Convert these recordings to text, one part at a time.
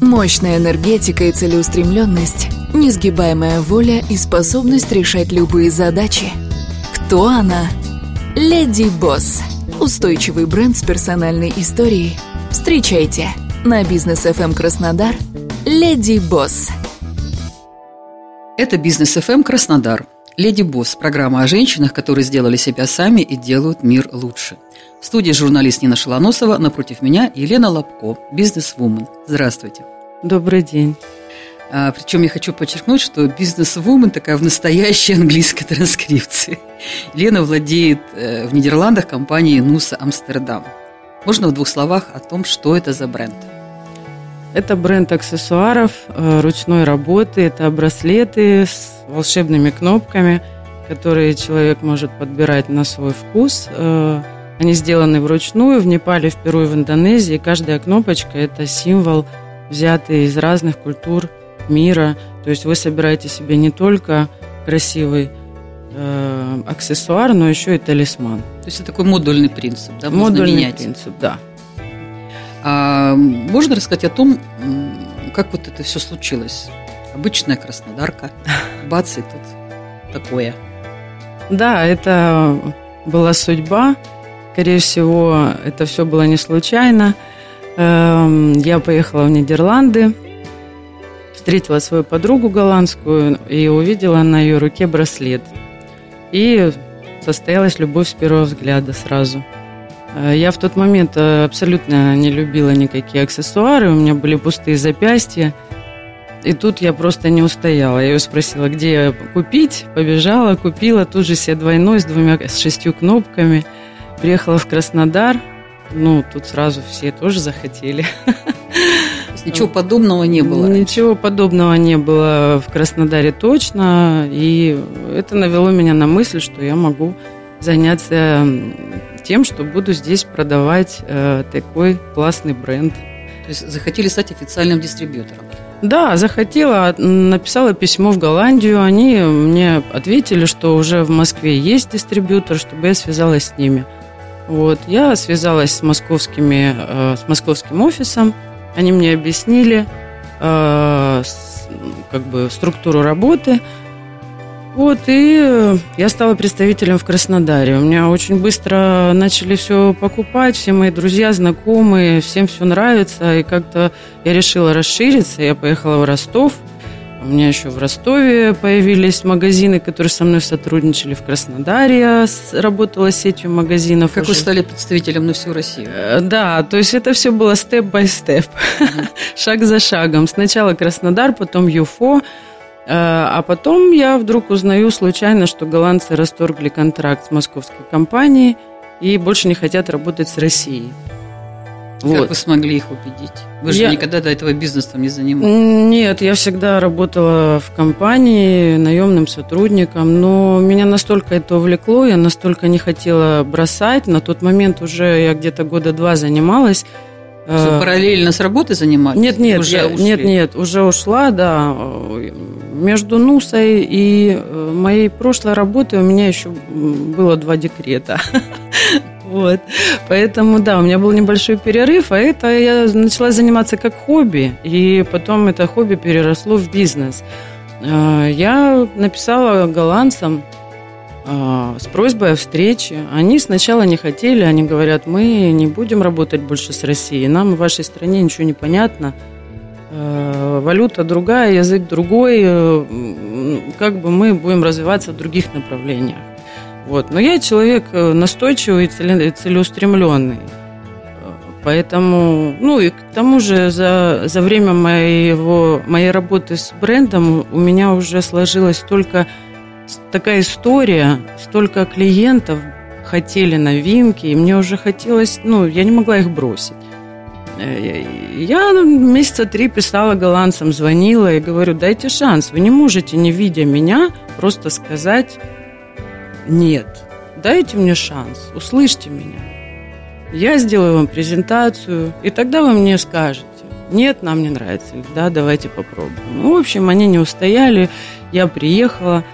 Мощная энергетика и целеустремленность, несгибаемая воля и способность решать любые задачи. Кто она? Леди Босс. Устойчивый бренд с персональной историей. Встречайте на бизнес FM Краснодар. Леди Босс. Это бизнес FM Краснодар. Леди Босс – программа о женщинах, которые сделали себя сами и делают мир лучше. В студии журналист Нина Шалоносова, напротив меня Елена Лобко, бизнес-вумен. Здравствуйте. Добрый день. А, причем я хочу подчеркнуть, что бизнес-вумен такая в настоящей английской транскрипции. Лена владеет э, в Нидерландах компанией Нуса Амстердам. Можно в двух словах о том, что это за бренд? Это бренд аксессуаров э, ручной работы. Это браслеты с волшебными кнопками, которые человек может подбирать на свой вкус. Э, они сделаны вручную в Непале, в Перу и в Индонезии. Каждая кнопочка – это символ, взятый из разных культур мира. То есть вы собираете себе не только красивый э, аксессуар, но еще и талисман. То есть это такой модульный принцип, да? Можно модульный менять. принцип, да. А можно рассказать о том, как вот это все случилось? Обычная краснодарка, бац, и тут такое. Да, это была судьба. Скорее всего, это все было не случайно. Эм, я поехала в Нидерланды, встретила свою подругу голландскую и увидела на ее руке браслет. И состоялась любовь с первого взгляда сразу. Э, я в тот момент э, абсолютно не любила никакие аксессуары, у меня были пустые запястья. И тут я просто не устояла. Я ее спросила, где купить. Побежала, купила. Тут же себе двойной с двумя, с шестью кнопками – Приехала в Краснодар, ну, тут сразу все тоже захотели. Ничего подобного не было. Ничего подобного не было в Краснодаре точно. И это навело меня на мысль, что я могу заняться тем, что буду здесь продавать э, такой классный бренд. То есть захотели стать официальным дистрибьютором? Да, захотела, написала письмо в Голландию. Они мне ответили, что уже в Москве есть дистрибьютор, чтобы я связалась с ними. Вот, я связалась с московскими, э, с московским офисом, они мне объяснили э, с, как бы структуру работы. Вот, и я стала представителем в Краснодаре. У меня очень быстро начали все покупать, все мои друзья, знакомые, всем все нравится. И как-то я решила расшириться. Я поехала в Ростов – у меня еще в Ростове появились магазины, которые со мной сотрудничали. В Краснодаре я работала сетью магазинов. Как уже. вы стали представителем на всю Россию? Э, да, то есть это все было степ-бай-степ, шаг за шагом. Сначала Краснодар, потом ЮФО, э, а потом я вдруг узнаю случайно, что голландцы расторгли контракт с московской компанией и больше не хотят работать с Россией. Вот. Как вы смогли их убедить? Вы же я... никогда до этого бизнесом не занимались. Нет, я всегда работала в компании наемным сотрудником, но меня настолько это увлекло, я настолько не хотела бросать. На тот момент уже я где-то года два занималась. Все, параллельно с работой занимались? Нет, нет, уже я, нет, нет, уже ушла, да. Между НУСой и э, моей прошлой работой у меня еще было два декрета. Вот. Поэтому, да, у меня был небольшой перерыв, а это я начала заниматься как хобби, и потом это хобби переросло в бизнес. А, я написала голландцам с просьбой о встрече. Они сначала не хотели, они говорят, мы не будем работать больше с Россией, нам в вашей стране ничего не понятно, а, валюта другая, язык другой, как бы мы будем развиваться в других направлениях. Вот. Но я человек э, настойчивый и целеустремленный. Поэтому, ну и к тому же за, за время моего, моей работы с брендом у меня уже сложилась только такая история, столько клиентов хотели новинки, и мне уже хотелось, ну, я не могла их бросить. Э, я месяца три писала голландцам, звонила и говорю, дайте шанс, вы не можете, не видя меня, просто сказать нет, дайте мне шанс, услышьте меня. Я сделаю вам презентацию, и тогда вы мне скажете, нет, нам не нравится, или да, давайте попробуем. Ну, в общем, они не устояли, я приехала,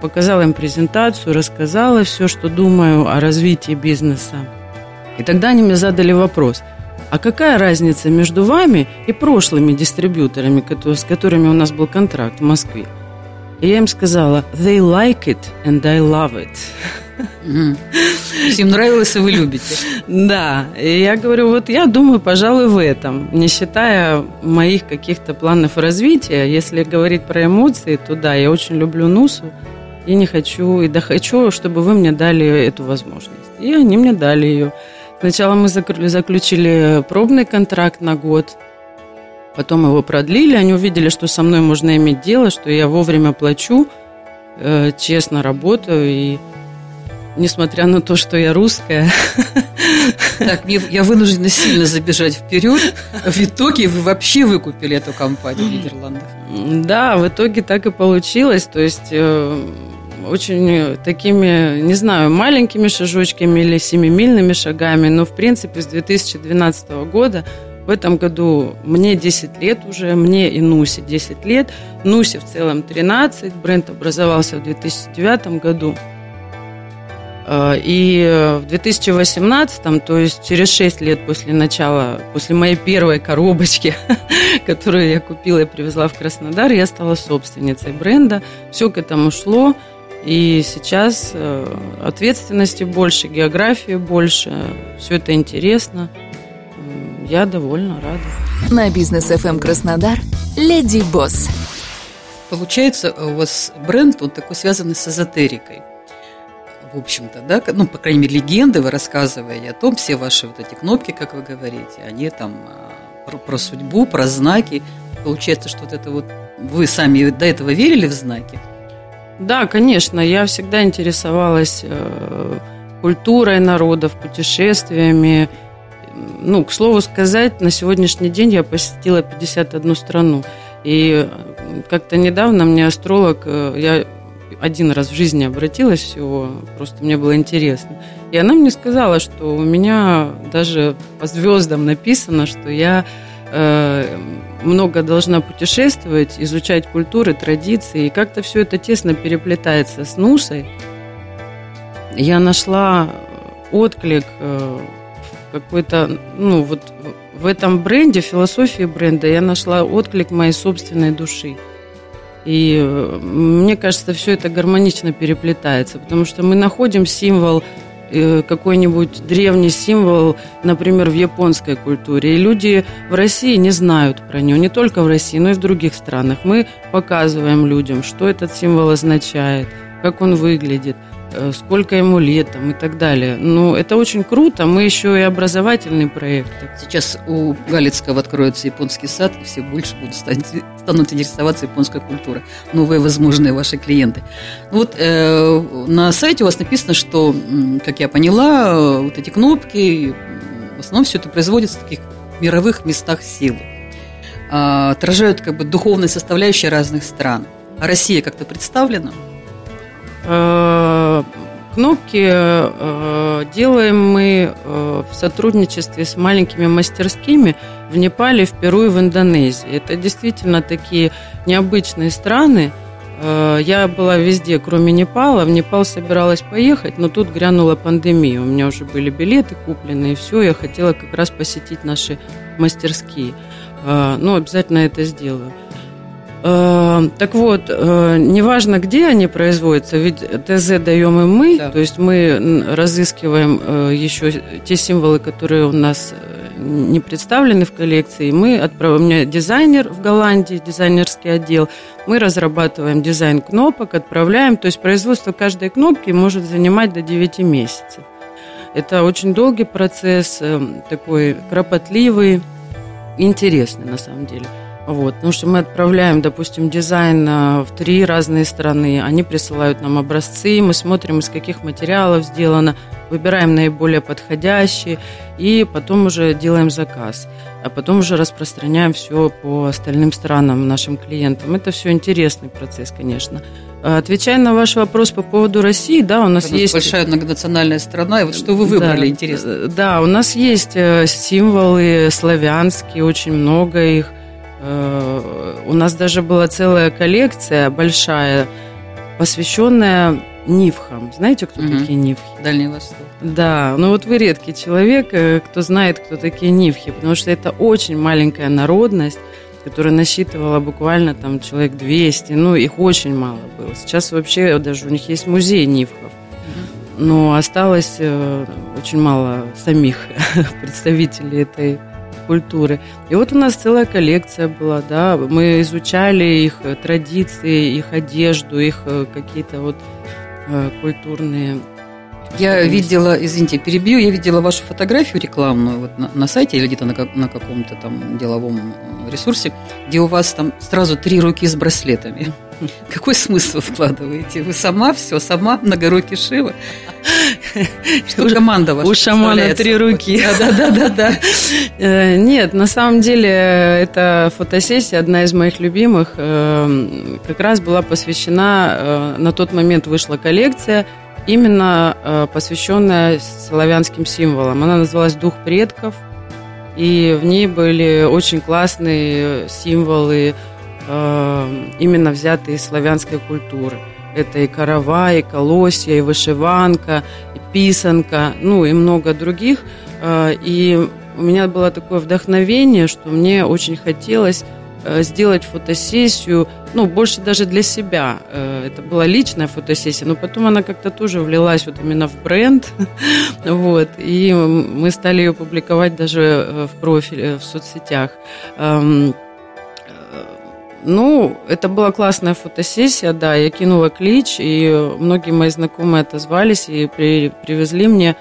показала им презентацию, рассказала все, что думаю о развитии бизнеса. И тогда они мне задали вопрос, а какая разница между вами и прошлыми дистрибьюторами, с которыми у нас был контракт в Москве? И я им сказала, they like it and I love it. Всем нравилось, и вы любите. Да, и я говорю, вот я думаю, пожалуй, в этом, не считая моих каких-то планов развития. Если говорить про эмоции, то да, я очень люблю Нусу, и не хочу, и да хочу, чтобы вы мне дали эту возможность. И они мне дали ее. Сначала мы заключили пробный контракт на год, потом его продлили, они увидели, что со мной можно иметь дело, что я вовремя плачу, э, честно работаю и несмотря на то, что я русская. Так, я вынуждена сильно забежать вперед. В итоге вы вообще выкупили эту компанию в Нидерландах. Да, в итоге так и получилось. То есть э, очень такими, не знаю, маленькими шажочками или семимильными шагами, но в принципе с 2012 года в этом году мне 10 лет уже, мне и Нусе 10 лет, Нусе в целом 13, бренд образовался в 2009 году. Э, и в 2018, то есть через 6 лет после начала, после моей первой коробочки, которую я купила и привезла в Краснодар, я стала собственницей бренда. Все к этому шло. И сейчас э, ответственности больше, географии больше, все это интересно. Я довольно рада. На бизнес FM Краснодар Леди Босс. Получается, у вас бренд, он такой связанный с эзотерикой в общем-то, да, ну, по крайней мере, легенды вы рассказывая о том, все ваши вот эти кнопки, как вы говорите, они там а, про, про судьбу, про знаки. Получается, что вот это вот вы сами до этого верили в знаки? Да, конечно, я всегда интересовалась э, культурой народов, путешествиями. Ну, к слову сказать, на сегодняшний день я посетила 51 страну. И как-то недавно мне астролог, э, я один раз в жизни обратилась всего, просто мне было интересно. И она мне сказала, что у меня даже по звездам написано, что я э, много должна путешествовать, изучать культуры, традиции, и как-то все это тесно переплетается с Нусой. Я нашла отклик э, какой-то, ну вот в этом бренде, философии бренда, я нашла отклик моей собственной души. И э, мне кажется, все это гармонично переплетается, потому что мы находим символ э, какой-нибудь древний символ, например, в японской культуре. И люди в России не знают про него, не только в России, но и в других странах. Мы показываем людям, что этот символ означает, как он выглядит. Э, сколько ему лет там, и так далее. Ну, это очень круто. Мы еще и образовательный проект. Сейчас у Галицкого откроется японский сад, и все больше будут стать, станут интересоваться японской культурой. Новые возможные ваши клиенты. Ну вот э, на сайте у вас написано, что, как я поняла, вот эти кнопки, в основном все это производится в таких мировых местах силы. Э, отражают как бы духовные составляющие разных стран. А Россия как-то представлена? Э, кнопки э, делаем мы э, в сотрудничестве с маленькими мастерскими в Непале, в Перу и в Индонезии. Это действительно такие необычные страны. Я была везде, кроме Непала. В Непал собиралась поехать, но тут грянула пандемия. У меня уже были билеты куплены, и все. Я хотела как раз посетить наши мастерские. Ну, обязательно это сделаю. Э, так вот, э, неважно, где они производятся, ведь ТЗ даем и мы, да. то есть мы разыскиваем э, еще те символы, которые у нас не представлены в коллекции. Мы отправляем, у меня дизайнер в Голландии, дизайнерский отдел, мы разрабатываем дизайн кнопок, отправляем, то есть производство каждой кнопки может занимать до 9 месяцев. Это очень долгий процесс, такой кропотливый, интересный на самом деле. Вот, потому что мы отправляем, допустим, дизайн в три разные страны, они присылают нам образцы, мы смотрим, из каких материалов сделано. выбираем наиболее подходящие и потом уже делаем заказ. А потом уже распространяем все по остальным странам, нашим клиентам. Это все интересный процесс, конечно. А, отвечая на ваш вопрос по поводу России, да, у нас Это есть... большая многонациональная страна, и вот что вы выбрали, да, интересно. Да, у нас есть э, символы славянские, очень много их. Э, у нас даже была целая коллекция большая, посвященная нивхам. Знаете, кто Мгм. такие нивхи? Дальний Восток. Да, ну вот вы редкий человек, э, кто знает, кто такие нивхи, потому что это очень маленькая народность, которая насчитывала буквально там человек 200, ну их очень мало было. Сейчас вообще даже у них есть музей нивхов, но осталось э, очень мало самих представителей этой культуры. И вот у нас целая коллекция была, да, мы изучали их э, традиции, их одежду, их э, какие-то вот э, культурные Я видела, извините, перебью, я видела вашу фотографию рекламную вот на, на сайте или где-то на, как- на каком-то там деловом ресурсе, где у вас там сразу три руки с браслетами. Какой смысл вкладываете? Вы сама все, сама многорукий Шива? Что У- команда ваша у шамана три руки. Да, да, да, да. Э, Нет, на самом деле эта фотосессия, одна из моих любимых, э, как раз была посвящена, э, на тот момент вышла коллекция, именно э, посвященная славянским символам. Она называлась «Дух предков», и в ней были очень классные символы, э, именно взятые из славянской культуры. Это и карава, и колосья, и вышиванка, и писанка, ну и много других. Э, И у меня было такое вдохновение, что мне очень хотелось э, сделать фотосессию, ну, больше даже для себя. Э, Это была личная фотосессия, но потом она как-то тоже влилась вот именно в бренд. Вот. И мы стали ее публиковать даже э, в профиле, в соцсетях. Ну, это была классная фотосессия, да, я кинула клич, и многие мои знакомые отозвались и при- привезли мне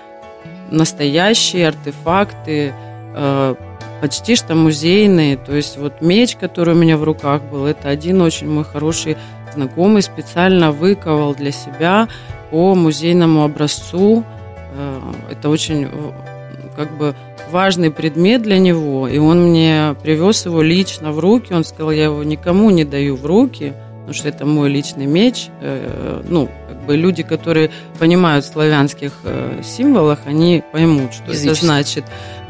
настоящие артефакты, э, почти что музейные. То есть вот меч, который у меня в руках был, это один очень мой хороший знакомый специально выковал для себя по музейному образцу. Э, Это очень как бы важный предмет для него, и он мне привез его лично в руки. Он сказал, я его никому не даю в руки, потому что это мой личный меч. Э, Ну, как бы люди, которые понимают в славянских э, символах, они поймут, что это значит.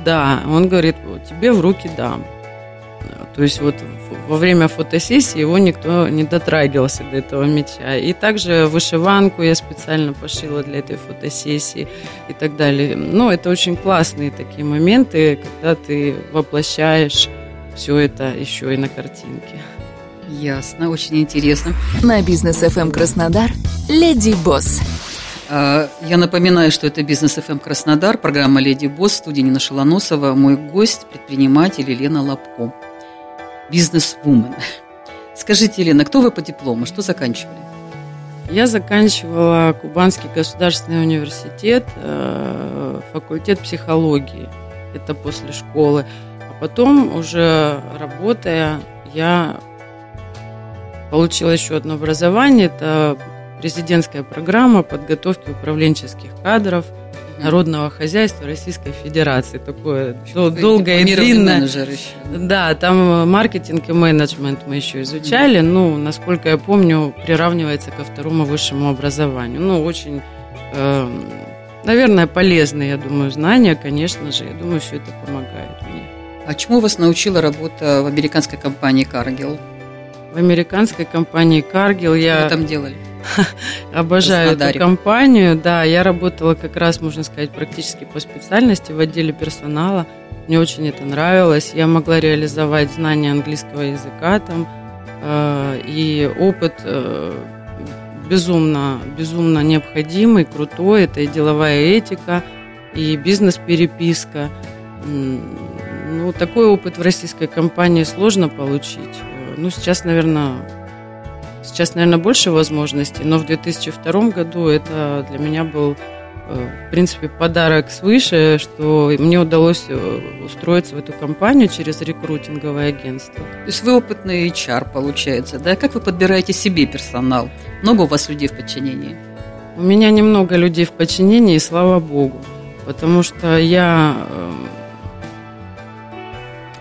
Да, он говорит, «Вот тебе в руки дам. То есть вот во время фотосессии его никто не дотрагивался до этого меча. И также вышиванку я специально пошила для этой фотосессии и так далее. Ну, это очень классные такие моменты, когда ты воплощаешь все это еще и на картинке. Ясно, очень интересно. На бизнес FM Краснодар Леди Босс. А, Я напоминаю, что это Бизнес ФМ Краснодар, программа Леди Босс, в студии Нина Шалоносова, мой гость, предприниматель Елена Лобко. Бизнес-вумен. Скажите, Елена, кто вы по диплому, что заканчивали? Я заканчивала Кубанский государственный университет, э, факультет психологии. Это после школы. А потом, уже работая, я получила еще одно образование. Это президентская программа подготовки управленческих кадров народного хозяйства Российской Федерации. Такое дол- долгое и Дипломированный длинное. менеджер еще. Да, там э, маркетинг и менеджмент мы еще изучали. Ну, насколько я помню, приравнивается ко второму высшему образованию. Ну, очень, э, наверное, полезные, я думаю, знания, конечно же. Я думаю, все это помогает мне. А чему вас научила работа в американской компании Cargill? В американской компании Cargill Что вы я там делали? обожаю эту компанию. Да, я работала как раз, можно сказать, практически по специальности в отделе персонала. Мне очень это нравилось. Я могла реализовать знания английского языка там. э, И опыт э, безумно, безумно необходимый, крутой. Это и деловая этика, и бизнес-переписка. Ну, такой опыт в российской компании сложно получить. Э, Ну, сейчас, наверное, Сейчас, наверное, больше возможностей, но в 2002 году это для меня был, э, в принципе, подарок свыше, что мне удалось э, устроиться в эту компанию через рекрутинговое агентство. То есть вы опытный HR, получается, да? Как вы подбираете себе персонал? Много у вас людей в подчинении? У меня немного людей в подчинении, слава богу, потому что я эм,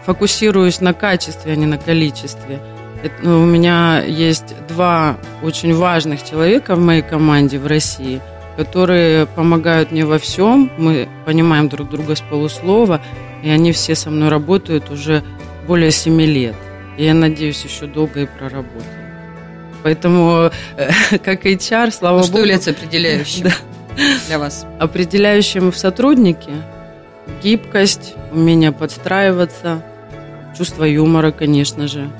фокусируюсь на качестве, а не на количестве. Это, ну, у меня есть два очень важных человека в моей команде в России, которые помогают мне во всем. Мы понимаем друг друга с полуслова, и они все со мной работают уже более семи лет. И я надеюсь, еще долго и проработаю. Поэтому, э, как HR, слава А богу... Что является определяющим Да. для вас? Определяющим в сотруднике гибкость, умение подстраиваться, чувство юмора, конечно же.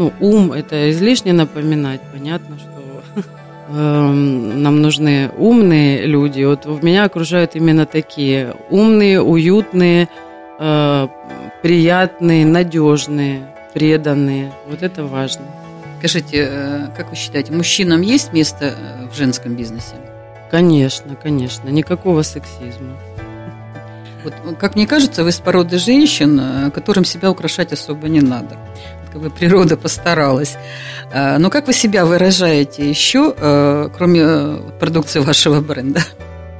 Ну, ум – это излишне напоминать. Понятно, что эм, нам нужны умные люди. Вот меня окружают именно такие. Умные, уютные, э, приятные, надежные, преданные. Вот это важно. Скажите, э, как вы считаете, мужчинам есть место э, в женском бизнесе? Конечно, конечно. Никакого сексизма. Вот, как мне кажется, вы с породы женщин, э, которым себя украшать особо не надо. Как бы природа постаралась. Э, Но как вы себя выражаете еще, э, кроме э, продукции вашего бренда?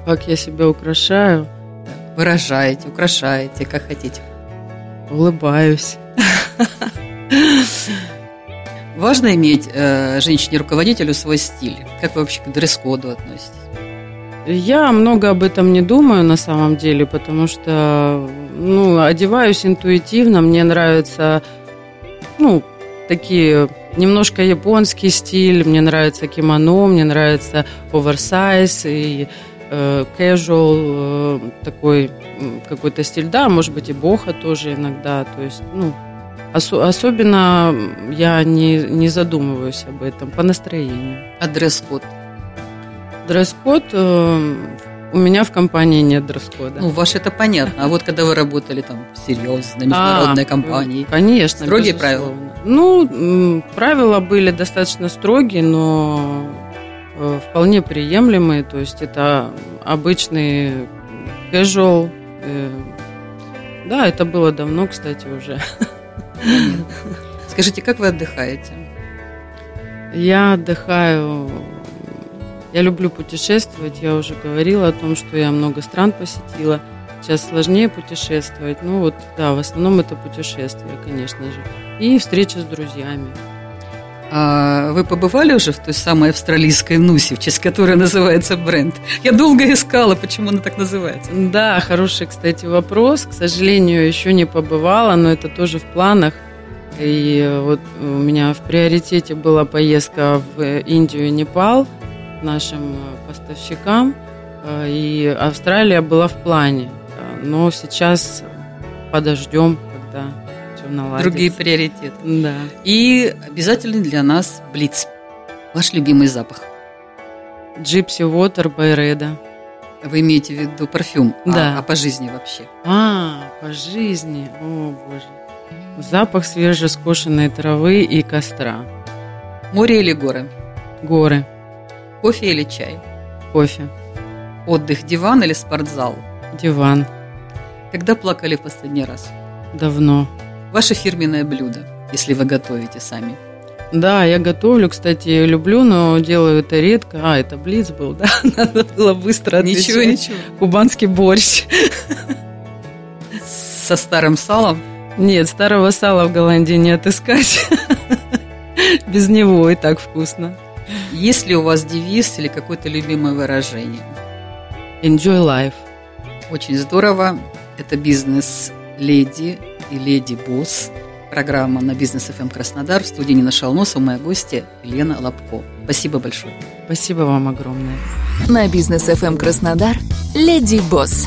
Как я себя украшаю, Выражаете, украшаете, как хотите. улыбаюсь. Важно иметь женщине-руководителю свой стиль. Как вы вообще к дресс-коду относитесь? Я много об этом не думаю на самом деле, потому что ну, одеваюсь интуитивно, мне нравится ну, такие немножко японский стиль, мне нравится кимоно, мне нравится оверсайз и э, casual э, такой какой-то стиль. Да, может быть и боха тоже иногда, то есть, ну, осо- особенно я не, не задумываюсь об этом по настроению. А дресс-код? Дресс-код э, у меня в компании нет дресс-кода. Ну, ваш это понятно. А вот когда вы работали там серьезно, на международной А, компании, Конечно. Строгие безусловно. Ну, м, правила были достаточно строгие, но э, вполне приемлемые. То есть это обычный casual. э, Да, это было давно, кстати, уже. скажите, как вы отдыхаете? Я отдыхаю. Я люблю путешествовать. Я уже говорила о том, что я много стран посетила. Сейчас сложнее путешествовать. Ну вот, да, в основном это путешествия, конечно же. И встреча с друзьями. А вы побывали уже в той самой австралийской Нусе, в честь которой называется бренд? Я долго искала, почему она так называется. Да, хороший, кстати, вопрос. К сожалению, еще не побывала, но это тоже в планах. И вот у меня в приоритете была поездка в Индию и Непал нашим э, поставщикам. Э, И Австралия была в плане. Э, Но сейчас подождем, когда все наладится. Другие приоритеты. Да. И обязательный для нас блиц. Ваш любимый запах. Gypsy Water by Reda. Вы имеете в виду парфюм, а- Да. а, по жизни вообще? А, по жизни. О, боже. Запах свежескошенной травы и костра. Море или горы? Горы. Кофе или чай? Кофе. Отдых, диван или спортзал? Диван. Когда плакали в последний раз? Давно. Ваше фирменное блюдо, если вы готовите сами. Да, я готовлю, кстати, люблю, но делаю это редко. А, это блиц был, да? Надо было быстро отвечать. Ничего, ничего. Кубанский борщ. Со старым салом? Нет, старого сала в Голландии не отыскать. Без него и так вкусно. Есть ли у вас девиз или какое-то любимое выражение? Enjoy life. Очень здорово. Это бизнес леди и леди босс. Программа на бизнес ФМ Краснодар. В студии Нина Шалносова, моя гостья Елена Лобко. Спасибо большое. Спасибо вам огромное. На бизнес FM Краснодар «Леди Босс».